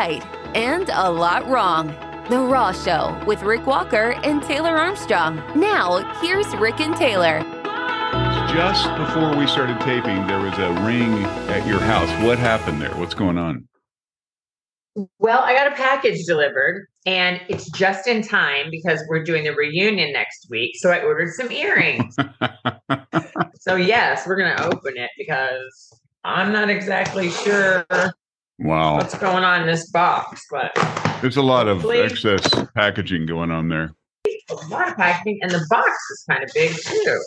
right and a lot wrong. The Raw Show with Rick Walker and Taylor Armstrong. Now, here's Rick and Taylor. Just before we started taping, there was a ring at your house. What happened there? What's going on? Well, I got a package delivered and it's just in time because we're doing the reunion next week. So I ordered some earrings. so, yes, we're going to open it because I'm not exactly sure Wow. what's going on in this box, but There's a lot of excess packaging going on there. a lot of packaging and the box is kind of big too.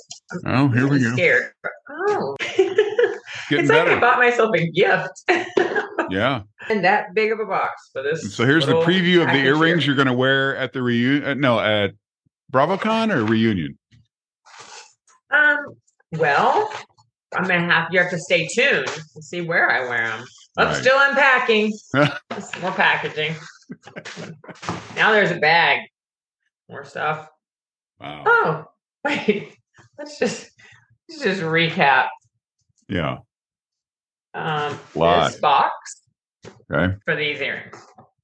Oh, here we go. Scared. Oh, it's like I bought myself a gift Yeah. and that big of a box for this. So here's the preview of the earrings here. you're going to wear at the reunion. No, at BravoCon or reunion. Um. Well, I'm gonna have you have to stay tuned to see where I wear them. I'm Right. still unpacking. More packaging. now there's a bag. More stuff. Wow. Oh, wait. Let's just let's just recap. Yeah. Um, Lot. this box Okay. for these earrings.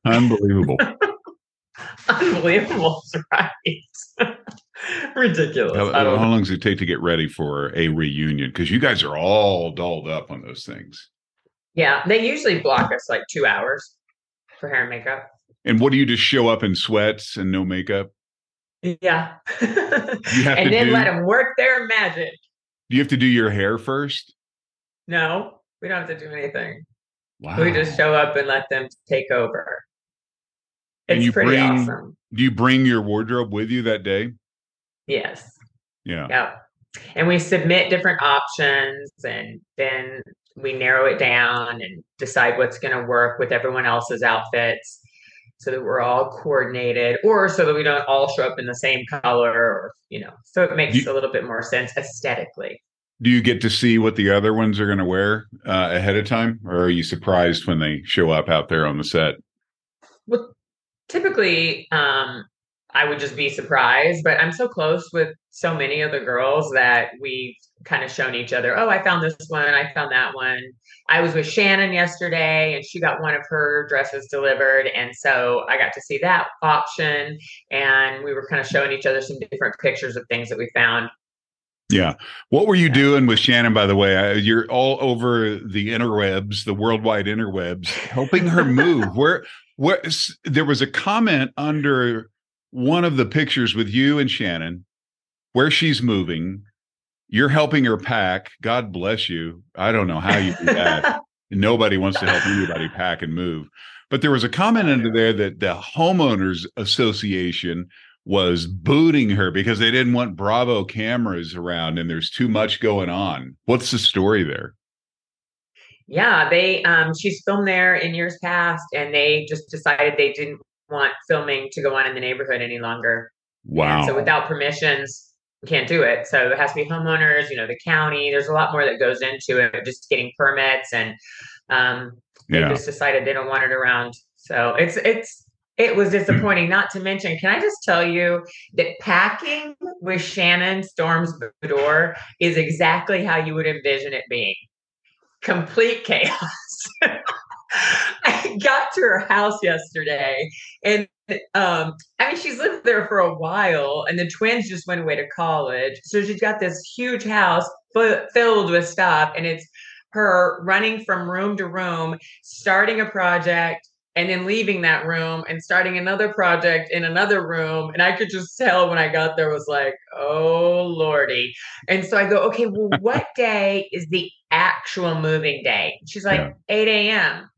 Unbelievable. Unbelievable, right? Ridiculous. how, how long does it take to get ready for a reunion? Because you guys are all dolled up on those things. Yeah, they usually block us like two hours for hair and makeup. And what do you just show up in sweats and no makeup? Yeah. and then do- let them work their magic. Do you have to do your hair first? No, we don't have to do anything. Wow. We just show up and let them take over. And It's you pretty bring- awesome. Do you bring your wardrobe with you that day? Yes. Yeah. Yep. And we submit different options and then we narrow it down and decide what's going to work with everyone else's outfits so that we're all coordinated or so that we don't all show up in the same color or, you know, so it makes You- a little bit more sense aesthetically. Do you get to see what the other ones are going to wear uh, ahead of time, or are you surprised when they show up out there on the set? Well, typically, um, I would just be surprised, but I'm so close with so many of the girls that we've kind of shown each other, oh, I found this one, I found that one. I was with Shannon yesterday and she got one of her dresses delivered. And so I got to see that option. And we were kind of showing each other some different pictures of things that we found. Yeah. What were you Yeah. doing with Shannon, by the way? You're all over the interwebs, the worldwide interwebs, helping her move. Where, where there was a comment under one of the pictures with you and Shannon where she's moving. You're helping her pack. God bless you. I don't know how you do that. Nobody wants to help anybody pack and move. But there was a comment under there that the homeowners association was booting her because they didn't want Bravo cameras around and there's too much going on. What's the story there? Yeah, they um she's filmed there in years past and they just decided they didn't want filming to go on in the neighborhood any longer. Wow. And so without permissions, we can't do it. So it has to be homeowners, you know, the county. There's a lot more that goes into it, just getting permits and um they yeah. just decided they don't want it around. So it's it's it was disappointing. Not to mention, can I just tell you that packing with Shannon Storms Beador is exactly how you would envision it being. Complete chaos. I got to her house yesterday and um I mean she's lived there for a while and the twins just went away to college. So she's got this huge house fu- filled with stuff and it's her running from room to room, starting a project and then leaving that room and starting another project in another room. And I could just tell when I got there was like, oh lordy. And so I go, okay, well, what day is the actual moving day? She's like, Yeah. 8 a.m.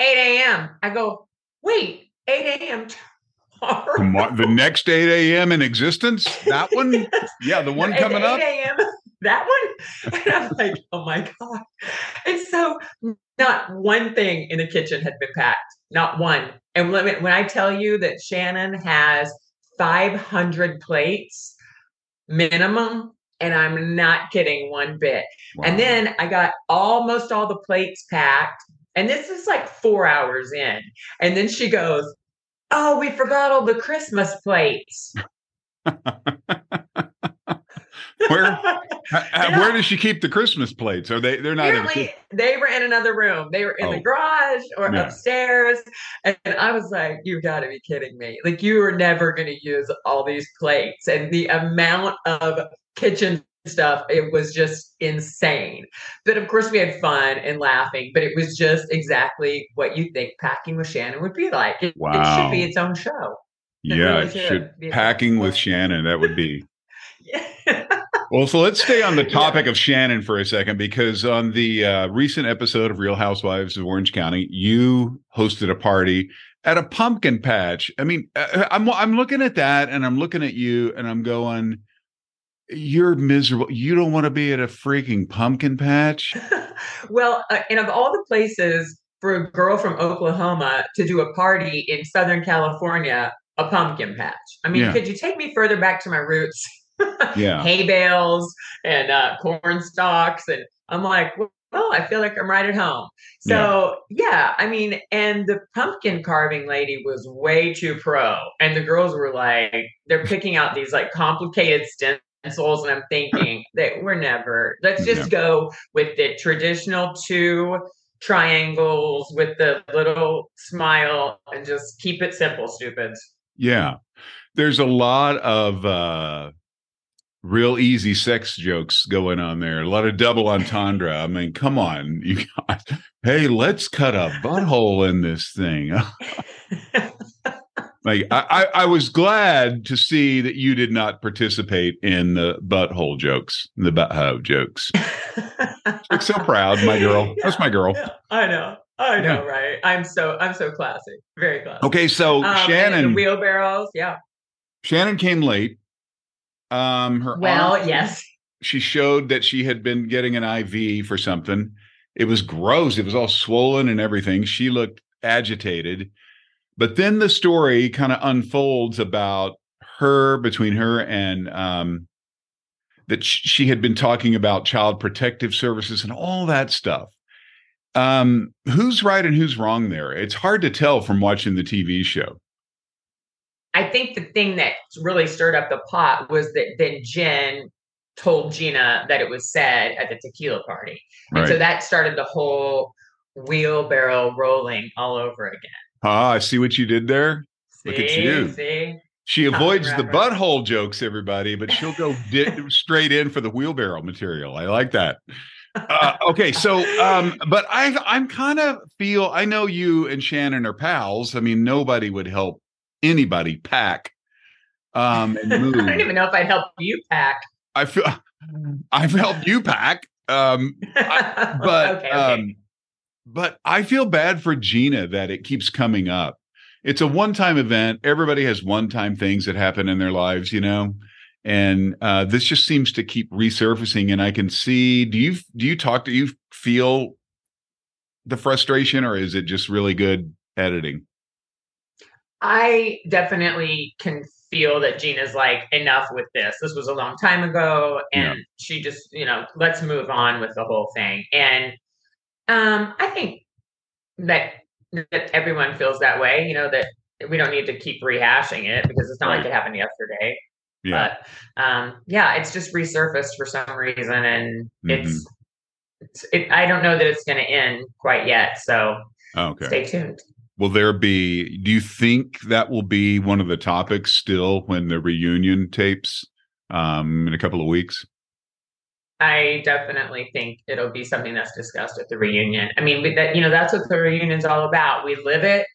8 a.m. I go, wait, 8 a.m. tomorrow? The next 8 a.m. in existence? That one? Yeah, the one coming up? 8 a.m. That one? And I'm like, oh my God. And so not one thing in the kitchen had been packed. Not one. And when, when I tell you that Shannon has 500 plates minimum, and I'm not kidding one bit. Wow. And then I got almost all the plates packed. And this is like four hours in. And then she goes, Oh, we forgot all the Christmas plates. Where uh, uh, yeah. where does she keep the Christmas plates? Are they they're not Apparently, they were in another room. They were in oh. the garage or yeah. upstairs. And I was like, you've got to be kidding me. Like you are never gonna use all these plates. And the amount of kitchen stuff it was just insane but of course we had fun and laughing but it was just exactly what you think packing with shannon would be like it, wow. it should be its own show it yeah really should packing with shannon that would be yeah. well so let's stay on the topic yeah. of shannon for a second because on the uh, recent episode of real housewives of orange county you hosted a party at a pumpkin patch i mean uh, i'm i'm looking at that and i'm looking at you and i'm going you're miserable. You don't want to be at a freaking pumpkin patch. well, uh, and of all the places for a girl from Oklahoma to do a party in Southern California, a pumpkin patch. I mean, yeah. could you take me further back to my roots? yeah. Hay bales and uh, corn stalks. And I'm like, well, I feel like I'm right at home. So, yeah. yeah, I mean, and the pumpkin carving lady was way too pro. And the girls were like, they're picking out these like complicated stems pencils and I'm thinking that we're never, let's just go with the traditional two triangles with the little smile and just keep it simple, stupids. Yeah. There's a lot of uh real easy sex jokes going on there. A lot of double entendre. I mean, come on, you got, Hey, let's cut a butthole in this thing. Like I, I was glad to see that you did not participate in the butthole jokes, the butthole jokes. like so proud, my girl. That's my girl. I know. I know, yeah. right? I'm so I'm so classy. Very classy. Okay, so um, Shannon wheelbarrows, yeah. Shannon came late. Um her Well, arm, yes. She showed that she had been getting an IV for something. It was gross. It was all swollen and everything. She looked agitated. But then the story kind of unfolds about her between her and um, that she had been talking about child protective services and all that stuff. Um, who's right and who's wrong there? It's hard to tell from watching the TV show. I think the thing that really stirred up the pot was that then Jen told Gina that it was said at the tequila party. And right. so that started the whole wheelbarrow rolling all over again. Ah, I see what you did there. See, Look at you. See? She avoids the butthole jokes, everybody, but she'll go di- straight in for the wheelbarrow material. I like that. Uh, okay, so um, but I I'm kind of feel I know you and Shannon are pals. I mean, nobody would help anybody pack um and move. I don't even know if I'd help you pack. I feel I've helped you pack. Um, I, but okay, okay. um, but I feel bad for Gina that it keeps coming up. It's a one-time event. Everybody has one-time things that happen in their lives, you know. And uh, this just seems to keep resurfacing. And I can see. Do you do you talk? Do you feel the frustration, or is it just really good editing? I definitely can feel that Gina's like, enough with this. This was a long time ago. And yeah. she just, you know, let's move on with the whole thing. And um, I think that that everyone feels that way. You know that we don't need to keep rehashing it because it's not right. like it happened yesterday. Yeah. But um, yeah, it's just resurfaced for some reason, and mm-hmm. it's, it's it, I don't know that it's going to end quite yet. So okay. stay tuned. Will there be? Do you think that will be one of the topics still when the reunion tapes um, in a couple of weeks? I definitely think it'll be something that's discussed at the reunion. I mean, that you know, that's what the reunion's all about. We live it,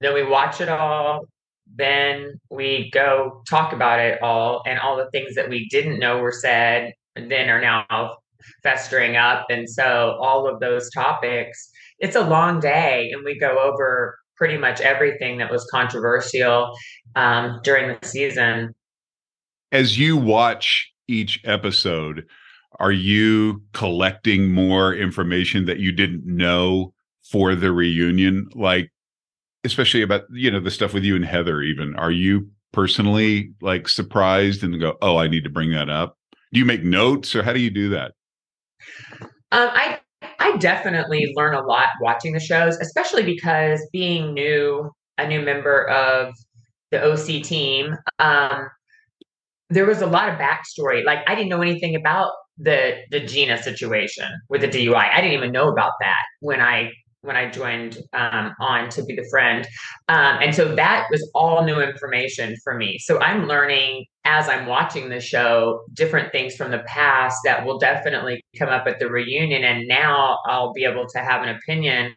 then we watch it all, then we go talk about it all, and all the things that we didn't know were said, then are now festering up. And so, all of those topics, it's a long day, and we go over pretty much everything that was controversial um, during the season. As you watch each episode, are you collecting more information that you didn't know for the reunion? Like especially about you know the stuff with you and heather even. Are you personally like surprised and go oh i need to bring that up? Do you make notes or how do you do that? Um, i i definitely learn a lot watching the shows especially because being new a new member of the oc team um, there was a lot of backstory. Like I didn't know anything about the the Gina situation with the DUI. I didn't even know about that when I when I joined um, on to be the friend. Um, and so that was all new information for me. So I'm learning as I'm watching the show different things from the past that will definitely come up at the reunion. And now I'll be able to have an opinion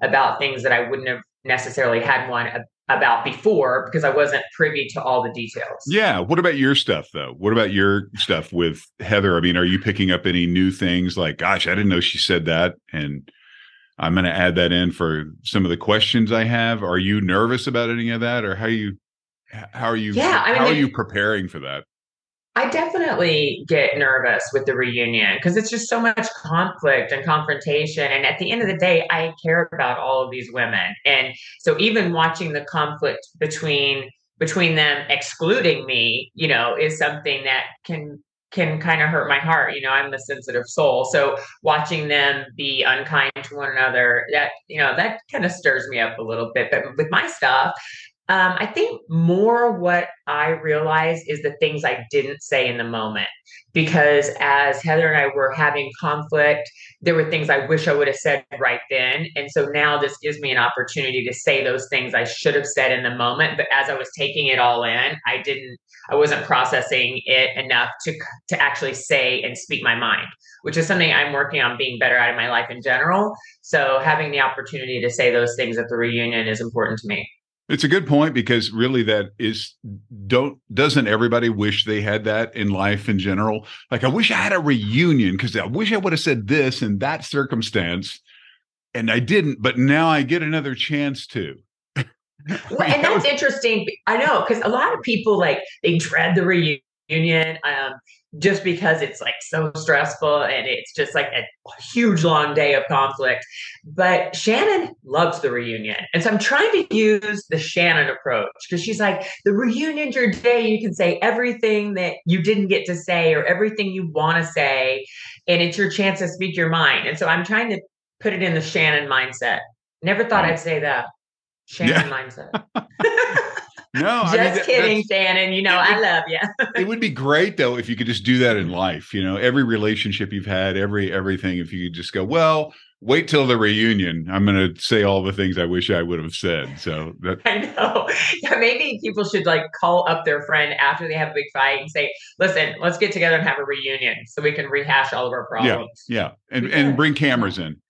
about things that I wouldn't have necessarily had one about before because I wasn't privy to all the details. Yeah. What about your stuff though? What about your stuff with Heather? I mean, are you picking up any new things like, gosh, I didn't know she said that? And I'm going to add that in for some of the questions I have. Are you nervous about any of that, or how you how are you yeah, I mean, how are you preparing for that? I definitely get nervous with the reunion because it's just so much conflict and confrontation. And at the end of the day, I care about all of these women. And so even watching the conflict between between them excluding me, you know, is something that can can kind of hurt my heart. You know, I'm a sensitive soul. So watching them be unkind to one another, that, you know, that kind of stirs me up a little bit. But with my stuff, um, I think more what I realized is the things I didn't say in the moment. Because as Heather and I were having conflict, there were things I wish I would have said right then. And so now this gives me an opportunity to say those things I should have said in the moment. But as I was taking it all in, I didn't, I wasn't processing it enough to, to actually say and speak my mind, which is something I'm working on being better at in my life in general. So having the opportunity to say those things at the reunion is important to me. It's a good point because really that is don't doesn't everybody wish they had that in life in general? Like I wish I had a reunion because I wish I would have said this in that circumstance and I didn't, but now I get another chance to. well, and that's interesting. I know because a lot of people like they dread the reunion. Um, just because it's like so stressful and it's just like a huge long day of conflict. But Shannon loves the reunion. And so I'm trying to use the Shannon approach because she's like, the reunion's your day. You can say everything that you didn't get to say or everything you want to say. And it's your chance to speak your mind. And so I'm trying to put it in the Shannon mindset. Never thought I'd say that. Shannon yeah. mindset. No, just I mean, kidding, Shannon. You know, would, I love you. it would be great though if you could just do that in life. You know, every relationship you've had, every everything. If you could just go, well, wait till the reunion. I'm going to say all the things I wish I would have said. So that I know. Yeah, maybe people should like call up their friend after they have a big fight and say, "Listen, let's get together and have a reunion so we can rehash all of our problems." Yeah, yeah, and and bring cameras in.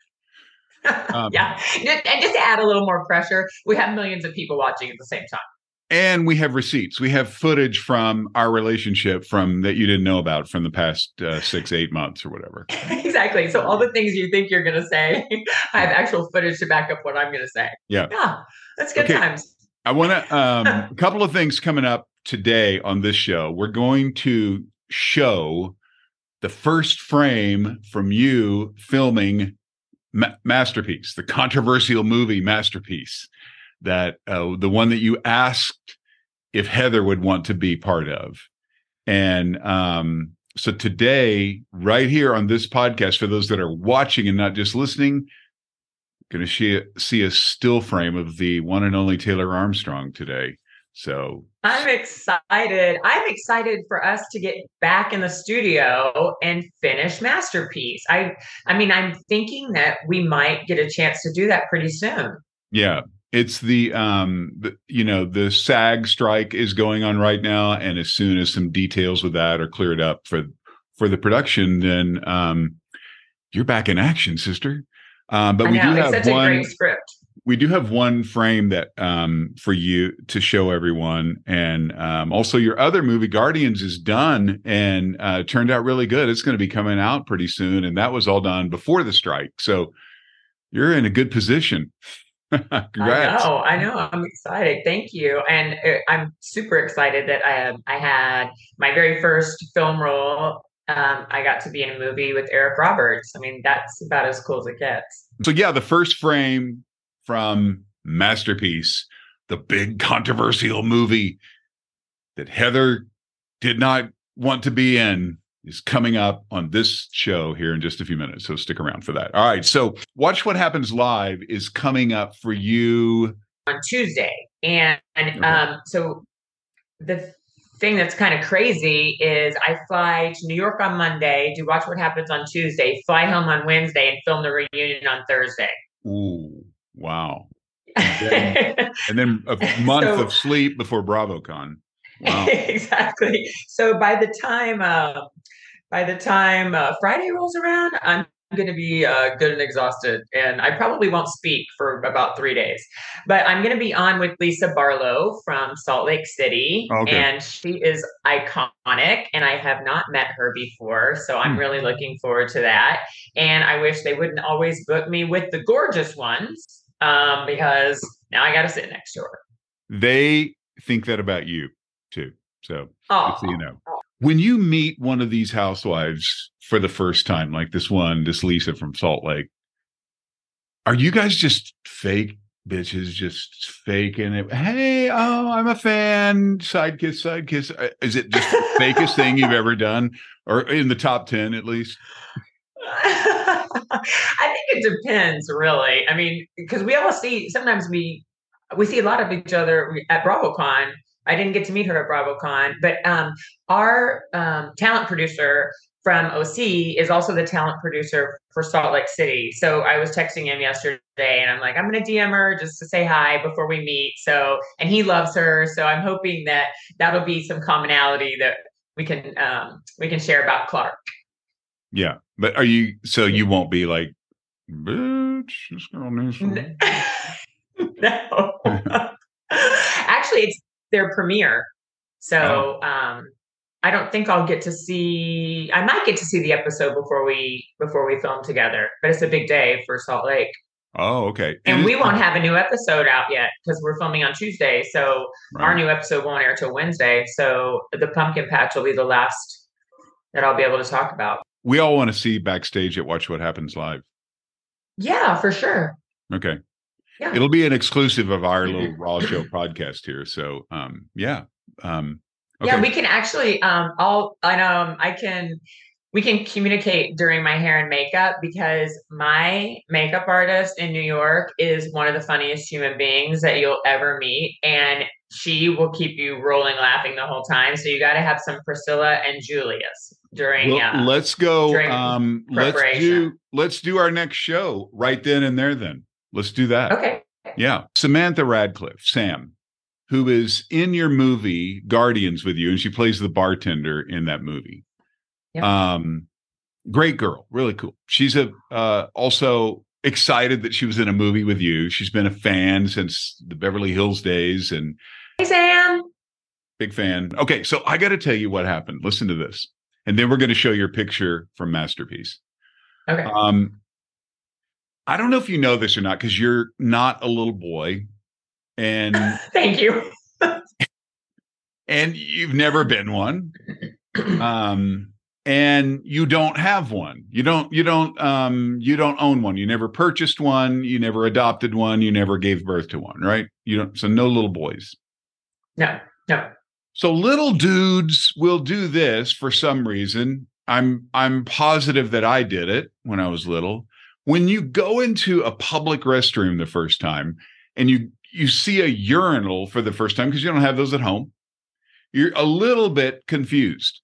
Um, yeah, and just to add a little more pressure, we have millions of people watching at the same time and we have receipts. We have footage from our relationship from that you didn't know about from the past uh, six eight months or whatever. Exactly. So all the things you think you're going to say i have actual footage to back up what i'm going to say. Yeah. Yeah that's good okay. times. I want to um a couple of things coming up today on this show. We're going to show the first frame from you filming Ma- masterpiece the controversial movie masterpiece that uh, the one that you asked if Heather would want to be part of. And um, so today, right here on this podcast, for those that are watching and not just listening, going to see, see a still frame of the one and only Taylor Armstrong today. So I'm excited. I'm excited for us to get back in the studio and finish Masterpiece. I I mean, I'm thinking that we might get a chance to do that pretty soon. Yeah, it's the um the, you know the sag strike is going on right now and as soon as some details with that are cleared up for for the production then um you're back in action sister. Um but we do have one script. we do have one frame that um for you to show everyone and um also your other movie guardians is done and uh turned out really good. It's going to be coming out pretty soon and that was all done before the strike. So you're in a good position Congrats. I know, I know. I'm excited. Thank you. And uh, I'm super excited that I, um, I had my very first film role. Um, I got to be in a movie with Eric Roberts. I mean, that's about as cool as it gets. So, yeah, the first frame from Masterpiece, the big controversial movie that Heather did not want to be in is coming up on this show here in just a few minutes. So stick around for that. All right. So Watch What Happens Live is coming up for you on Tuesday. And, and okay. um, so the thing that's kind of crazy is I fly to New York on Monday, do Watch What Happens on Tuesday, fly home on Wednesday, and film the reunion on Thursday. Ooh, wow. And then, and then a month so, of sleep before BravoCon. Wow. exactly. So by the time uh, by the time uh, Friday rolls around, I'm going to be uh, good and exhausted, and I probably won't speak for about three days. But I'm going to be on with Lisa Barlow from Salt Lake City, okay. and she is iconic, and I have not met her before, so I'm hmm. really looking forward to that. And I wish they wouldn't always book me with the gorgeous ones, um, because now I got to sit next to her. They think that about you too. So, so you know when you meet one of these housewives for the first time, like this one, this Lisa from Salt Lake, are you guys just fake bitches, just faking it? Hey, oh, I'm a fan. Side kiss, side kiss. Uh, is it just the fakest thing you've ever done, or in the top ten at least? I think it depends, really. I mean, because we all see sometimes we we see a lot of each other at BravoCon I didn't get to meet her at BravoCon, but um, our um, talent producer from OC is also the talent producer for Salt Lake City. So I was texting him yesterday and I'm like, I'm going to DM her just to say hi before we meet. So, and he loves her. So I'm hoping that that'll be some commonality that we can, um, we can share about Clark. Yeah. But are you, so you won't be like, bitch, this girl needs no. Actually, it's their premiere. So oh. um, I don't think I'll get to see. I might get to see the episode before we before we film together. But it's a big day for Salt Lake. Oh, okay. And, and we won't have a new episode out yet because we're filming on Tuesday. So right. our new episode won't air till Wednesday. So the pumpkin patch will be the last that I'll be able to talk about. We all want to see backstage at Watch What Happens Live. Yeah, for sure. Okay. Yeah. It'll be an exclusive of our little Raw Show podcast here. So, um, yeah. Um, okay. Yeah, we can actually, um, I'll, I um, I can, we can communicate during my hair and makeup because my makeup artist in New York is one of the funniest human beings that you'll ever meet. And she will keep you rolling laughing the whole time. So you got to have some Priscilla and Julius during. Well, uh, let's go. Um, let's do let's do our next show right then and there. Then Let's do that. Okay. Yeah. Samantha Radcliffe, Sam, who is in your movie Guardians with you, and she plays the bartender in that movie. Yep. Um, great girl, really cool. She's a uh, also excited that she was in a movie with you. She's been a fan since the Beverly Hills days, and hey, Sam, big fan. Okay, so I got to tell you what happened. Listen to this, and then we're going to show your picture from Masterpiece. Okay. Um, I don't know if you know this or not because you're not a little boy. And thank you. and you've never been one. Um, and you don't have one. You don't, you don't, um, you don't own one. You never purchased one. You never adopted one. You never gave birth to one, right? You don't, so no little boys. No, no. So little dudes will do this for some reason. I'm I'm positive that I did it when I was little when you go into a public restroom the first time and you you see a urinal for the first time because you don't have those at home you're a little bit confused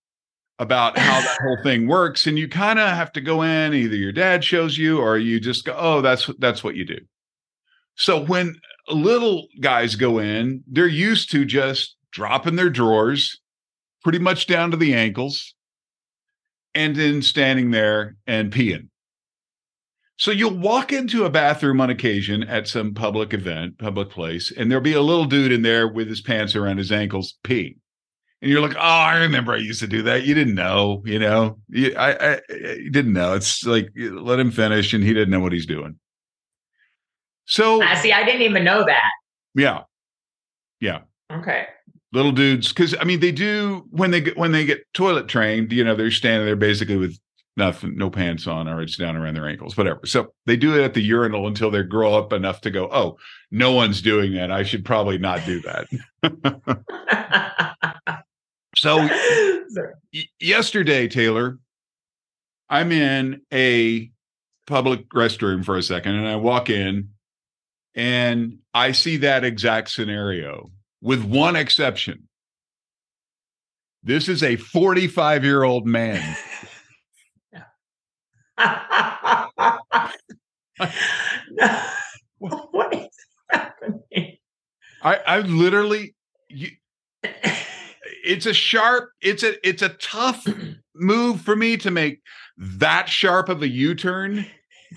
about how that whole thing works and you kind of have to go in either your dad shows you or you just go oh that's that's what you do. So when little guys go in they're used to just dropping their drawers pretty much down to the ankles and then standing there and peeing so you'll walk into a bathroom on occasion at some public event, public place, and there'll be a little dude in there with his pants around his ankles peeing. And you're like, oh, I remember I used to do that. You didn't know, you know, you, I, I you didn't know. It's like let him finish, and he didn't know what he's doing. So I see. I didn't even know that. Yeah, yeah. Okay. Little dudes, because I mean, they do when they get when they get toilet trained. You know, they're standing there basically with nothing, no pants on, or it's down around their ankles, whatever. So they do it at the urinal until they grow up enough to go, oh, no one's doing that. I should probably not do that. so y- yesterday, Taylor, I'm in a public restroom for a second and I walk in and I see that exact scenario with one exception. This is a 45 year old man. what is happening? I, I literally, you, it's a sharp, it's a, it's a tough move for me to make that sharp of a U turn,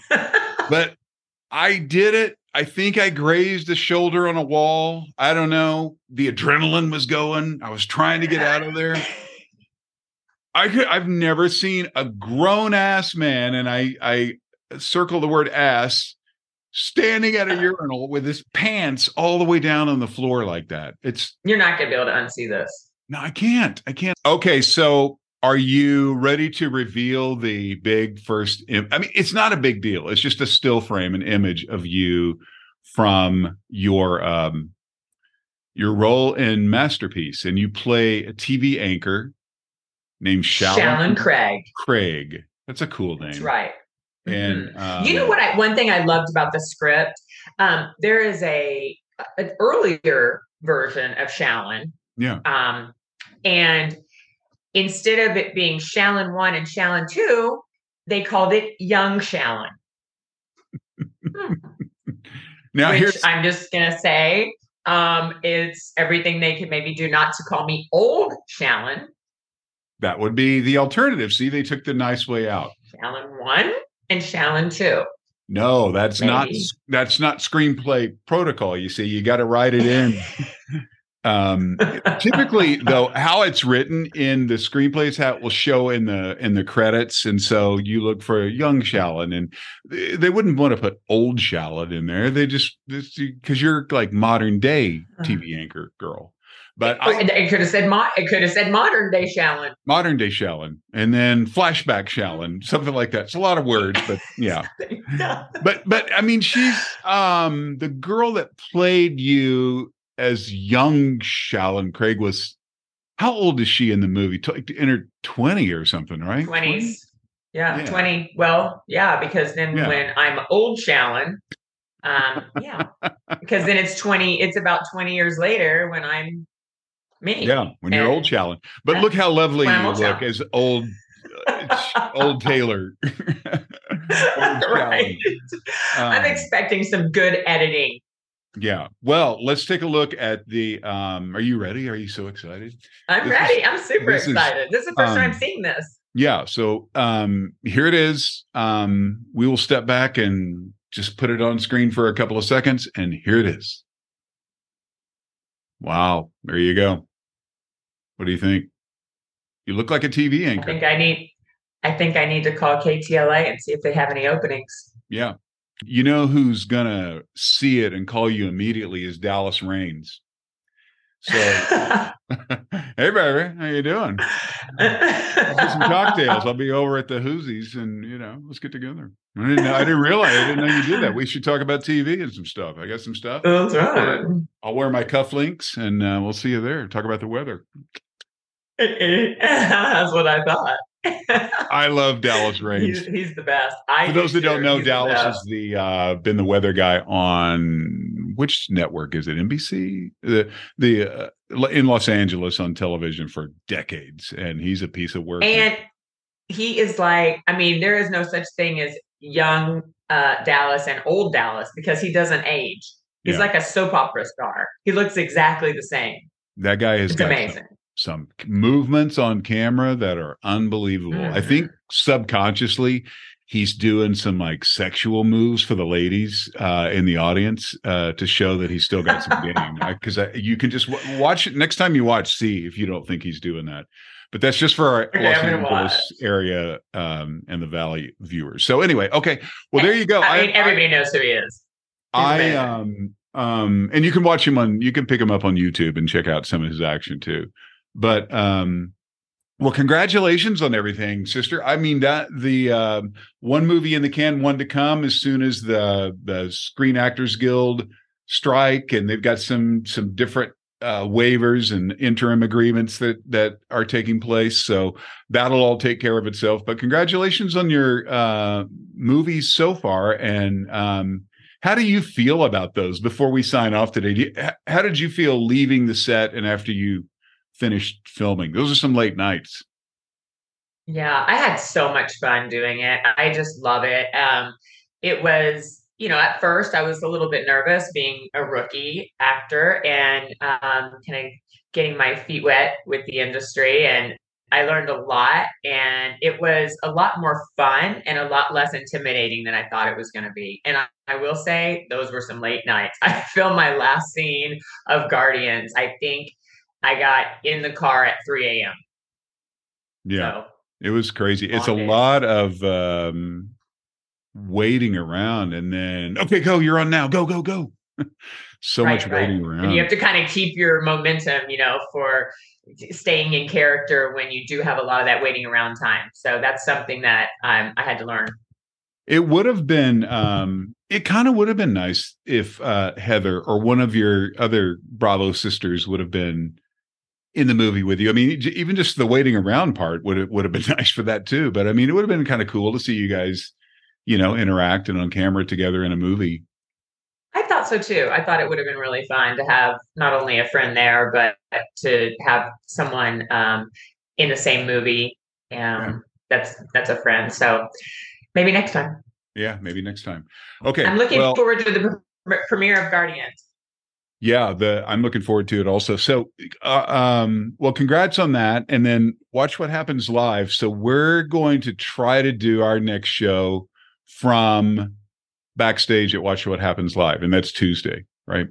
but I did it. I think I grazed a shoulder on a wall. I don't know. The adrenaline was going. I was trying to get out of there. I could I've never seen a grown ass man, and I I circle the word ass standing at a urinal with his pants all the way down on the floor like that. It's You're not gonna be able to unsee this. no, I can't. I can't. Okay, so are you ready to reveal the big first? Im- I mean, it's not a big deal. It's just a still frame, an image of you from your um your role in Masterpiece, and you play a TV anchor named Shallon, Shalon Craig. Craig. That's a cool name. That's right. And Mhm. um, you know what I one thing I loved about the script? Um, there is a an earlier version of Shallon. Yeah. Um, and instead of it being Shallon one and Shallon two, they called it Young Shallon. Hmm. Now which here's I'm just gonna say, um, it's everything they could maybe do not to call me old Shallon, that would be the alternative. See, they took the nice way out. Shallon one and Shallon two. No, that's not that's not screenplay protocol. You see, you got to write it in. um, typically, though, how it's written in the screenplays, how it will show in the in the credits, and so you look for young Shallon, and they, they wouldn't want to put old Shallon in there. They just because you're like modern day TV anchor girl, but Oh, I, it, it could have said mo- it could have said modern day Shallon. modern day Shallon, and then flashback Shallon, something like that. It's a lot of words, but yeah. but but I mean, she's um the girl that played you as young Shallon Craig was. How old is she in the movie? Tw- In her twenty or something, right? Twenties. Yeah, Yeah. 20. Well, yeah, because then Yeah. when I'm old Shallon, um, yeah, because then it's 20, it's about 20 years later when I'm me. Yeah, when you're old And- Shallon. But look how lovely you look Shallon. as old uh, old Taylor. Old right. I'm Um, expecting some good editing. Yeah. Well, let's take a look at the. um Are you ready? Are you so excited? I'm this ready. is- I'm super this is, excited. this is the first time I'm seeing this. Yeah. So um here it is. Um we will step back and just put it on screen for a couple of seconds, and here it is. Wow. There you go. What do you think? You look like a TV anchor. I think I need I think I need to call KTLA and see if they have any openings. Yeah. You know who's gonna see it and call you immediately is Dallas Raines. So hey baby, how you doing? Let's some cocktails. I'll be over at the Hoosies and you know, let's get together. I didn't know, I didn't realize I didn't know you did that. We should talk about TV and some stuff. I got some stuff. That's right. I'll wear my cufflinks and uh, we'll see you there. Talk about the weather. That's what I thought. I love Dallas Raines. he's, he's the best. I For those that don't know, the Dallas best. is the uh, been the weather guy on which network is it? NBC, the the uh, in Los Angeles on television for decades, and he's a piece of work. and he is like, I mean, there is no such thing as young uh, Dallas and old Dallas because he doesn't age. He's Yeah. like a soap opera star. He looks exactly the same. that guy is It's some- amazing. Some movements on camera that are unbelievable. I Mhm. think subconsciously he's doing some like sexual moves for the ladies uh, in the audience uh, to show that he's still got some game. Because you can just w- watch it next time you watch, see if you don't think he's doing that. But that's just for our Los Angeles area um, and the Valley viewers. So anyway, okay. Well, there you go. I mean, everybody knows who he is. He's I um um and you can watch him on you can pick him up on YouTube and check out some of his action too. But um well congratulations on everything, sister. I mean that the um one movie in the can, one to come as soon as the the Screen Actors Guild strike and they've got some some different uh waivers and interim agreements that that are taking place so that'll all take care of itself but congratulations on your uh movies so far and um how do you feel about those before we sign off today? You, how did you feel leaving the set and after you finished filming? Those are some late nights. Yeah, I had so much fun doing it. I just love it. Um, it was, you know, at first I was a little bit nervous being a rookie actor and um, kind of getting my feet wet with the industry. And I learned a lot, and it was a lot more fun and a lot less intimidating than I thought it was going to be. And I, I will say, those were some late nights. I filmed my last scene of Guardians. I think I got in the car at 3 a.m. Yeah. So, it was crazy. It's a lot of um, waiting around and then, okay, go, you're on now. Go, go, go. so right, much right. waiting around. And you have to kind of keep your momentum, you know, for staying in character when you do have a lot of that waiting around time. So that's something that um, I had to learn. It would have been, um, it kind of would have been nice if uh, Heather or one of your other Bravo sisters would have been in the movie with you. I mean, even just the waiting around part would have, would have been nice for that too. But I mean, it would have been kind of cool to see you guys, you know, interact and on camera together in a movie. I thought so too. I thought it would have been really fun to have not only a friend there, but to have someone um, in the same movie. Um, yeah. That's that's a friend. So maybe next time. Yeah, maybe next time. Okay. I'm looking well, forward to the premiere of Guardians yeah the i'm looking forward to it also. So uh, um well congrats on that and then watch what happens live. So we're going to try to do our next show from backstage at watch what happens live and that's tuesday right?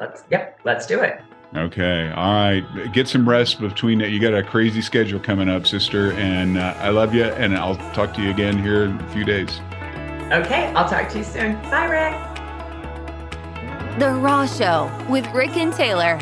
Let's yep let's do it. Okay all right. Get some rest between that you got a crazy schedule coming up sister and uh, i love you and i'll talk to you again here in a few days. Okay i'll talk to you soon. Bye rick the Raw Show with Rick and Taylor